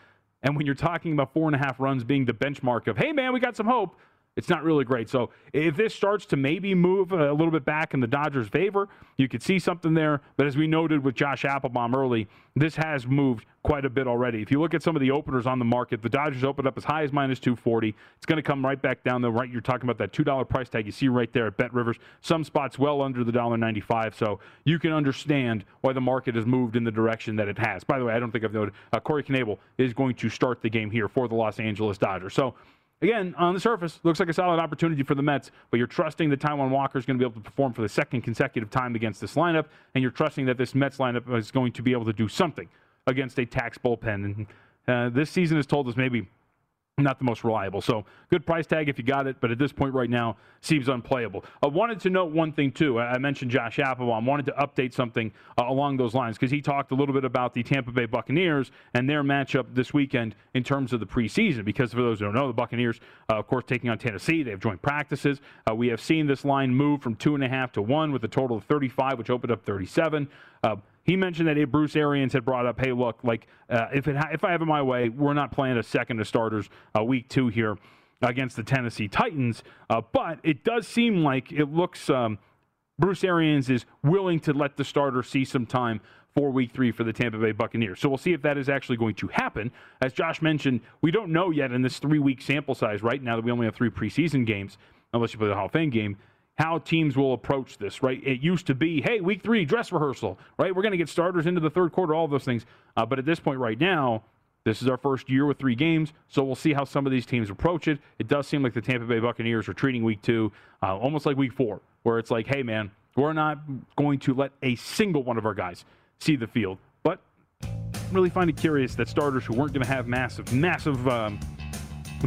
And when you're talking about four and a half runs being the benchmark of, hey, man, we got some hope, it's not really great. So if this starts to maybe move a little bit back in the Dodgers' favor, you could see something there. But as we noted with Josh Appelbaum early, this has moved quite a bit already. If you look at some of the openers on the market, the Dodgers opened up as high as minus 240. It's going to come right back down though. Right, you're talking about that $2 price tag you see right there at Bet Rivers. Some spots well under the $1.95. So you can understand why the market has moved in the direction that it has. By the way, I don't think I've noted uh, Corey Knebel is going to start the game here for the Los Angeles Dodgers. So again, on the surface, looks like a solid opportunity for the Mets, but you're trusting that Taijuan Walker is going to be able to perform for the second consecutive time against this lineup, and you're trusting that this Mets lineup is going to be able to do something against a tax bullpen. And uh, this season has told us maybe not the most reliable. So good price tag if you got it, but at this point right now seems unplayable. I wanted to note one thing too. I mentioned Josh Appelbaum. Wanted to update something uh, along those lines because he talked a little bit about the Tampa Bay Buccaneers and their matchup this weekend in terms of the preseason. Because for those who don't know, the Buccaneers, uh, of course, taking on Tennessee. They have joint practices. Uh, we have seen this line move from two and a half to one with a total of 35, which opened up 37. He mentioned that Bruce Arians had brought up, hey, look, like uh, if it ha- if I have it my way, we're not playing a second of starters uh, week two here against the Tennessee Titans. Uh, but it does seem like it looks um, Bruce Arians is willing to let the starter see some time for week three for the Tampa Bay Buccaneers. So we'll see if that is actually going to happen. As Josh mentioned, we don't know yet in this three week sample size, right? Now that we only have three preseason games, unless you play the Hall of Fame game how teams will approach this, right? It used to be, hey, week three, dress rehearsal, right? We're going to get starters into the third quarter, all those things. Uh, but at this point right now, this is our first year with three games, so we'll see how some of these teams approach it. It does seem like the Tampa Bay Buccaneers are treating week two uh, almost like week four, where it's like, hey, man, we're not going to let a single one of our guys see the field. But really find it curious that starters who weren't going to have massive, massive um,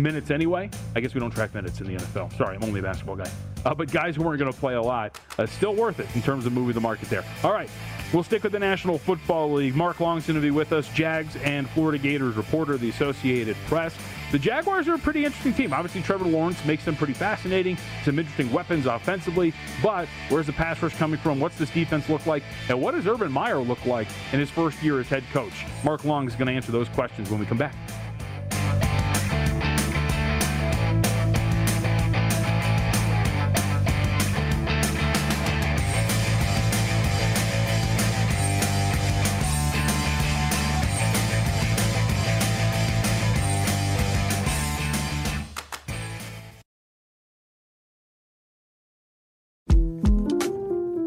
minutes anyway. I guess we don't track minutes in the NFL. Sorry, I'm only a basketball guy. Uh, but guys who weren't going to play a lot, uh, still worth it in terms of moving the market there. All right, we'll stick with the National Football League. Mark Long's going to be with us, Jags and Florida Gators reporter, the Associated Press. The Jaguars are a pretty interesting team. Obviously, Trevor Lawrence makes them pretty fascinating. Some interesting weapons offensively, but where's the pass rush coming from? What's this defense look like? And what does Urban Meyer look like in his first year as head coach? Mark Long is going to answer those questions when we come back.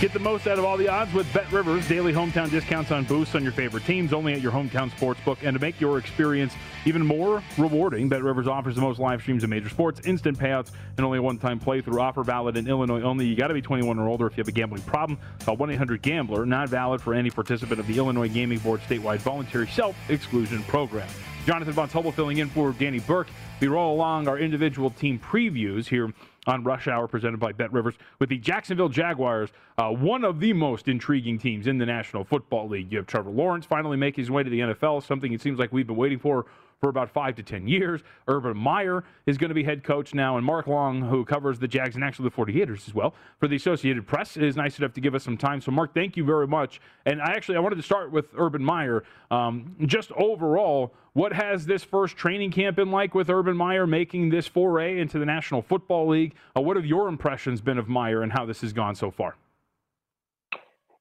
Get the most out of all the odds with Bet Rivers. Daily hometown discounts on boosts on your favorite teams only at your hometown sportsbook. And to make your experience even more rewarding, Bet Rivers offers the most live streams of major sports, instant payouts, and only a one-time playthrough offer valid in Illinois only. You got to be 21 or older if you have a gambling problem. Call 1-800-GAMBLER. Not valid for any participant of the Illinois Gaming Board statewide voluntary self-exclusion program. Jonathan Von Tobel filling in for Danny Burke. We roll along our individual team previews here on Rush Hour presented by Bet Rivers with the Jacksonville Jaguars, uh, one of the most intriguing teams in the National Football League. You have Trevor Lawrence finally make his way to the NFL, something it seems like we've been waiting for for about five to 10 years. Urban Meyer is going to be head coach now, and Mark Long, who covers the Jags and actually the 48ers as well for the Associated Press, is nice enough to give us some time. So, Mark, thank you very much. And I actually I wanted to start with Urban Meyer. Um, just overall, what has this first training camp been like with Urban Meyer making this foray into the National Football League? Uh, what have your impressions been of Meyer and how this has gone so far?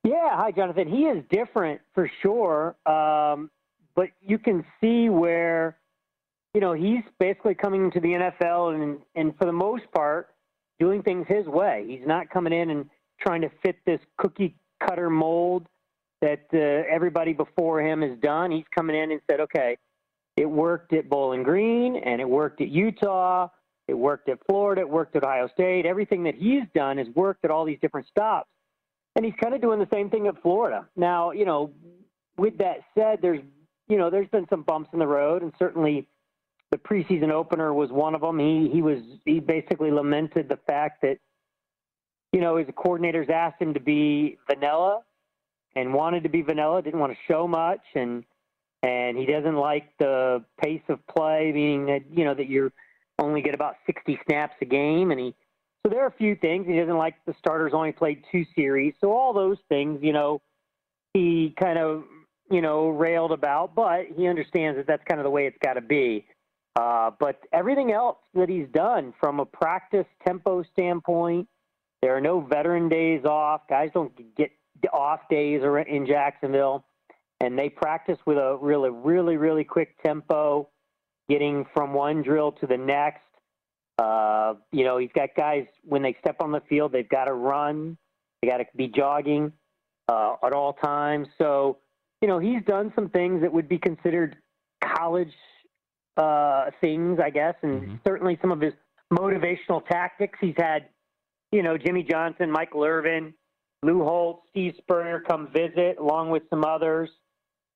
Yeah, hi, Jonathan. He is different for sure. Um, but you can see where, you know, he's basically coming to the NFL and, and for the most part, doing things his way. He's not coming in and trying to fit this cookie cutter mold that uh, everybody before him has done. He's coming in and said, okay, it worked at Bowling Green and it worked at Utah. It worked at Florida. It worked at Ohio State. Everything that he's done has worked at all these different stops. And he's kind of doing the same thing at Florida. Now, you know, with that said, there's you know, there's been some bumps in the road, and certainly the preseason opener was one of them. He he was he basically lamented the fact that you know his coordinators asked him to be vanilla and wanted to be vanilla, didn't want to show much, and and he doesn't like the pace of play, meaning that you know that you only get about 60 snaps a game, and he so there are a few things he doesn't like. The starters only played two series, so all those things, you know, he kind of you know, railed about, but he understands that that's kind of the way it's got to be. Uh, but everything else that he's done from a practice tempo standpoint, there are no veteran days off. Guys don't get off days in Jacksonville, and they practice with a really, really, really quick tempo, getting from one drill to the next. Uh, you know, he's got guys when they step on the field, they've got to run, they got to be jogging uh, at all times. So you know, he's done some things that would be considered college uh, things, I guess, and mm-hmm. certainly some of his motivational tactics. He's had, you know, Jimmy Johnson, Michael Irvin, Lou Holtz, Steve Spurrier come visit, along with some others.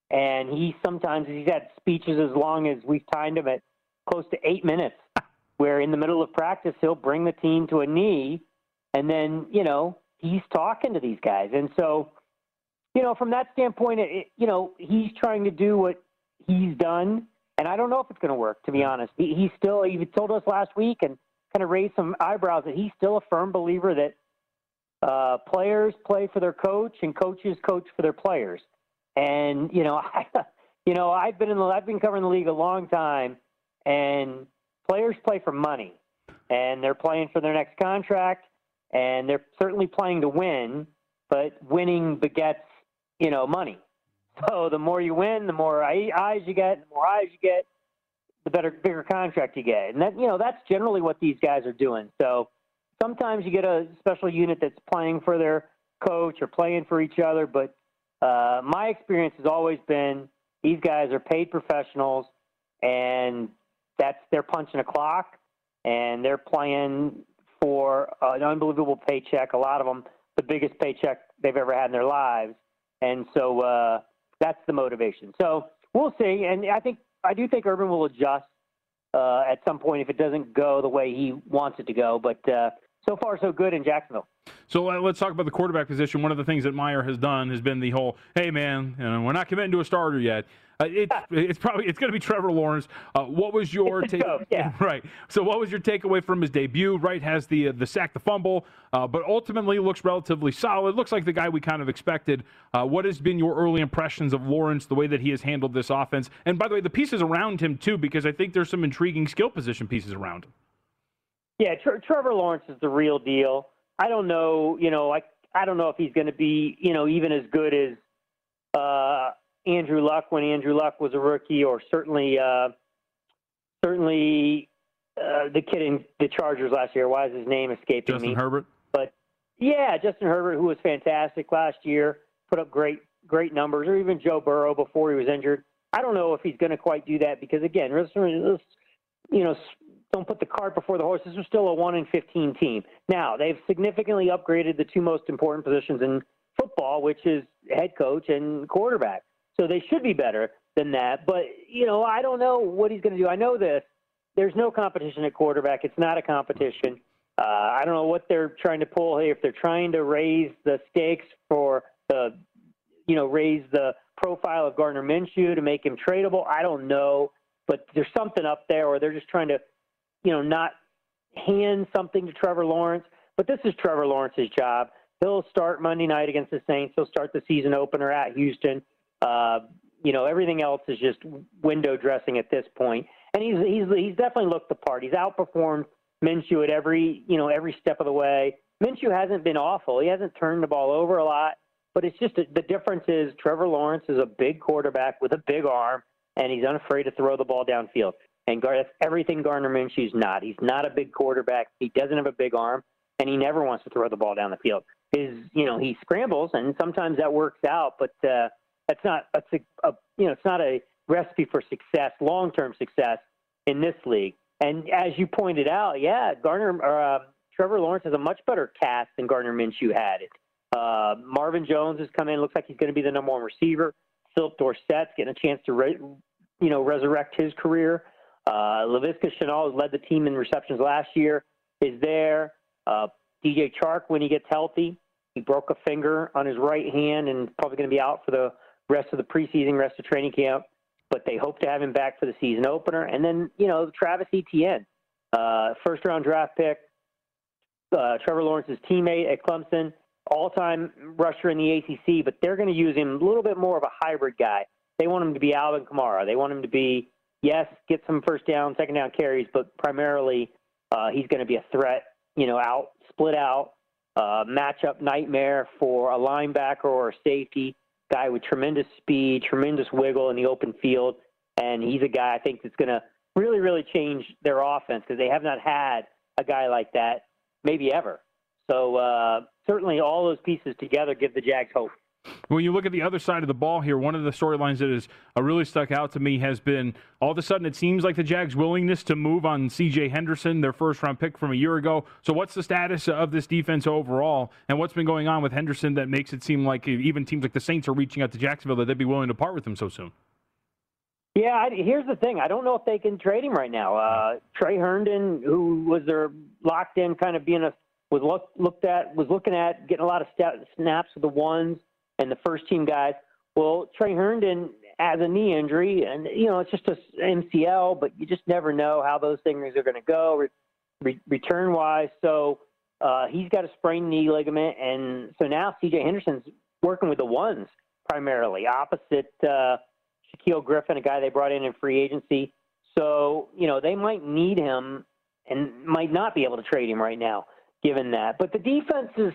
And he sometimes he's had speeches as long as we've timed him at close to eight minutes, where in the middle of practice he'll bring the team to a knee, and then you know he's talking to these guys, and so you know, from that standpoint, it, you know, he's trying to do what he's done, and I don't know if it's going to work. To be honest, he, he's still. He told us last week and kind of raised some eyebrows that he's still a firm believer that uh, players play for their coach and coaches coach for their players. And you know, I, you know, I've been in the I've been covering the league a long time, and players play for money, and they're playing for their next contract, and they're certainly playing to win. But winning begets you know, money. So the more you win, the more eyes you get, the more eyes you get, the better, bigger contract you get. And that, you know, that's generally what these guys are doing. So sometimes you get a special unit that's playing for their coach or playing for each other. But uh, my experience has always been these guys are paid professionals, and that's they're punching a clock, and they're playing for an unbelievable paycheck. A lot of them, the biggest paycheck they've ever had in their lives and so uh, that's the motivation. So we'll see. And I think I do think Urban will adjust uh, at some point if it doesn't go the way he wants it to go. But uh, so far, so good in Jacksonville. So uh, let's talk about the quarterback position. One of the things that Meyer has done has been the whole, "Hey man, you know, we're not committing to a starter yet." Uh, it's it's probably it's going to be Trevor Lawrence. Uh, what was your take? yeah. Right. So what was your takeaway from his debut? Right, has the uh, the sack, the fumble, uh, but ultimately looks relatively solid. Looks like the guy we kind of expected. Uh, what has been your early impressions of Lawrence, the way that he has handled this offense, and by the way, the pieces around him too, because I think there's some intriguing skill position pieces around him. Yeah, Trevor Lawrence is the real deal. I don't know, you know, I I don't know if he's going to be, you know, even as good as uh, Andrew Luck when Andrew Luck was a rookie, or certainly uh, certainly uh, the kid in the Chargers last year. Why is his name escaping Justin me? Justin Herbert. But yeah, Justin Herbert, who was fantastic last year, put up great great numbers, or even Joe Burrow before he was injured. I don't know if he's going to quite do that because again, this you know, don't put the cart before the horse. This is still a one in fifteen team. Now they've significantly upgraded the two most important positions in football, which is head coach and quarterback. So they should be better. than that. But you know, I don't know what he's going to do. I know this. There's no competition at quarterback. It's not a competition. Uh, I don't know what they're trying to pull here. If they're trying to raise the stakes for the, you know, raise the profile of Gardner Minshew to make him tradable, I don't know. But there's something up there, or they're just trying to, you know, not hand something to Trevor Lawrence. But this is Trevor Lawrence's job. He'll start Monday night against the Saints. He'll start the season opener at Houston. Uh, you know, everything else is just window dressing at this point. And he's he's he's definitely looked the part. He's outperformed Minshew at every you know every step of the way. Minshew hasn't been awful. He hasn't turned the ball over a lot, but it's just the difference is Trevor Lawrence is a big quarterback with a big arm, and he's unafraid to throw the ball downfield. And Gar- that's everything Gardner Minshew's not. He's not a big quarterback. He doesn't have a big arm, and he never wants to throw the ball down the field. His you know he scrambles, and sometimes that works out, but uh, that's not that's a, a you know it's not a recipe for success, long term success in this league. And as you pointed out, yeah, Gardner or uh, Trevor Lawrence has a much better cast than Gardner Minshew had. It. Uh, Marvin Jones has come in. Looks like he's going to be the number one receiver. Phillip Dorsett's getting a chance to, re- you know, resurrect his career. Uh, Laviska Shenault has led the team in receptions last year. Is there? Uh, DJ Chark, when he gets healthy, he broke a finger on his right hand and probably going to be out for the rest of the preseason, rest of training camp. But they hope to have him back for the season opener. And then, you know, Travis Etienne, uh, first round draft pick, uh, Trevor Lawrence's teammate at Clemson, all time rusher in the ACC, but they're going to use him a little bit more of a hybrid guy. They want him to be Alvin Kamara. They want him to be, yes, get some first down, second down carries, but primarily uh, he's going to be a threat, you know, out, split out, uh, matchup nightmare for a linebacker or a safety guy with tremendous speed, tremendous wiggle in the open field, and he's a guy I think that's going to really, really change their offense because they have not had a guy like that maybe ever. So uh, certainly, all those pieces together give the Jags hope. When you look at the other side of the ball here, one of the storylines that has uh, really stuck out to me has been all of a sudden it seems like the Jags' willingness to move on C.J. Henderson, their first round pick from a year ago. So, what's the status of this defense overall, and what's been going on with Henderson that makes it seem like even teams like the Saints are reaching out to Jacksonville that they'd be willing to part with him so soon? Yeah, I, here's the thing. I don't know if they can trade him right now. Uh, Tre Herndon, who was their locked in, kind of being a was look, looked at was looking at getting a lot of snaps with the ones and the first team guys. Well, Tre Herndon has a knee injury, and you know it's just a MCL, but you just never know how those things are going to go re- re- return wise. So uh, he's got a sprained knee ligament, and so now C.J. Henderson's working with the ones primarily, opposite uh, Shaquill Griffin, a guy they brought in in free agency. So you know they might need him and might not be able to trade him right now, given that. But the defense is,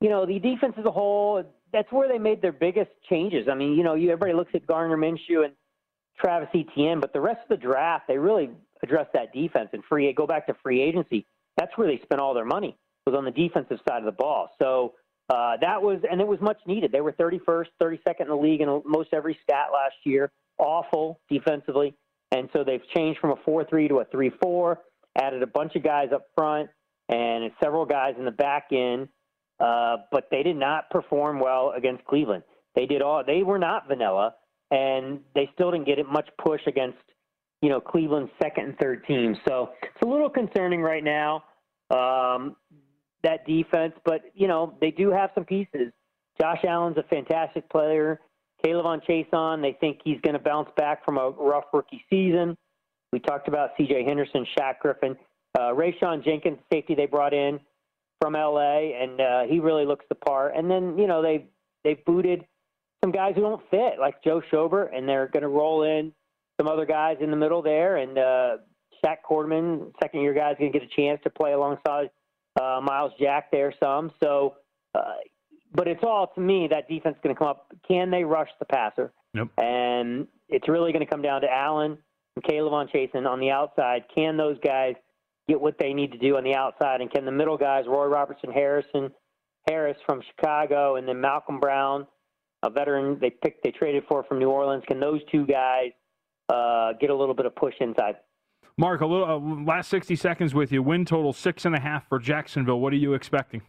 you know, the defense as a whole that's where they made their biggest changes. I mean, you know, you, everybody looks at Gardner Minshew and Travis Etienne, but the rest of the draft, they really addressed that defense and free. Go back to free agency. That's where they spent all their money was on the defensive side of the ball. So uh, that was, and it was much needed. They were 31st, 32nd in the league in most every stat last year. Awful defensively, and so they've changed from a 4-3 to a 3-4. Added a bunch of guys up front and several guys in the back end uh, but they did not perform well against Cleveland. They did all. They were not vanilla, and they still didn't get much push against you know Cleveland's second and third teams. So it's a little concerning right now um, that defense. But you know they do have some pieces. Josh Allen's a fantastic player. K'Lavon Chaisson, they think he's going to bounce back from a rough rookie season. We talked about C.J. Henderson, Shaq Griffin, uh, Rayshawn Jenkins, safety they brought in from LA, and uh, he really looks the part. And then you know they they booted some guys who don't fit, like Joe Schobert, and they're going to roll in some other guys in the middle there. And uh, Shaq Quarterman, second year guys, going to get a chance to play alongside uh, Myles Jack there some. So, uh, but it's all to me that defense is going to come up. Can they rush the passer? Yep. And it's really going to come down to Allen and K'Lavon Chaisson on the outside. Can those guys get what they need to do on the outside? And can the middle guys, Roy Robertson, Harrison, Harris from Chicago, and then Malcolm Brown, a veteran they picked, they traded for from New Orleans, can those two guys uh, get a little bit of push inside? Mark, a little uh, last sixty seconds with you. Win total six and a half for Jacksonville. What are you expecting?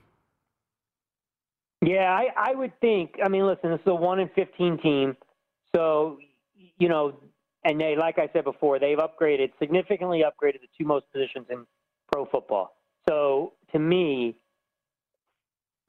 Yeah, I, I would think. I mean, listen, this is a one in fifteen team, so you know, and they, like I said before, they've upgraded significantly upgraded the two most positions in pro football. So to me,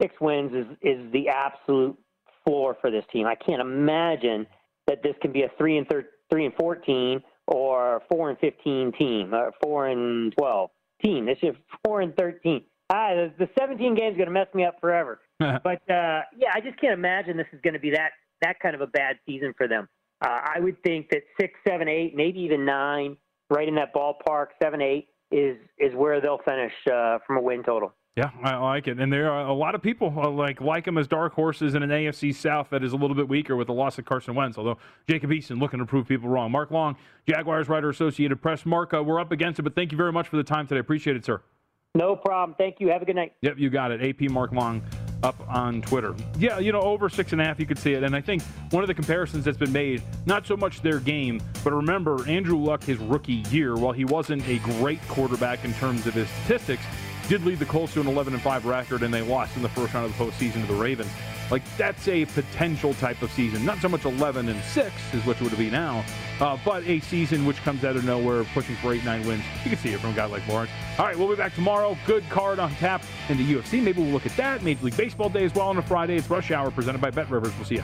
six wins is is the absolute floor for this team. I can't imagine that this can be a three and thir- three and fourteen or four and fifteen team or four and twelve team. This is four and thirteen. Ah, the, the seventeen games is going to mess me up forever. but uh, yeah, I just can't imagine this is going to be that that kind of a bad season for them. Uh, I would think that six, seven, eight, maybe even nine, right in that ballpark, seven, eight is is where they'll finish uh, from a win total. Yeah, I like it, and there are a lot of people uh, like like them as dark horses in an AFC South that is a little bit weaker with the loss of Carson Wentz. Although Jacob Eason looking to prove people wrong. Mark Long, Jaguars writer, Associated Press. Mark, uh, we're up against it, but thank you very much for the time today. Appreciate it, sir. No problem. Thank you. Have a good night. Yep, you got it. AP Mark Long up on Twitter. Yeah, you know, over six and a half, you could see it. And I think one of the comparisons that's been made, not so much their game, but remember Andrew Luck, his rookie year, while he wasn't a great quarterback in terms of his statistics, did lead the Colts to an 11 and 5 record, and they lost in the first round of the postseason to the Ravens. Like that's a potential type of season, not so much 11 and 6 is what it would be now, uh, but a season which comes out of nowhere, pushing for eight, nine wins. You can see it from a guy like Lawrence. All right, we'll be back tomorrow. Good card on tap in the UFC. Maybe we'll look at that. Major League Baseball Day as well on a Friday. It's Rush Hour presented by Bet Rivers. We'll see you.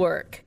Network.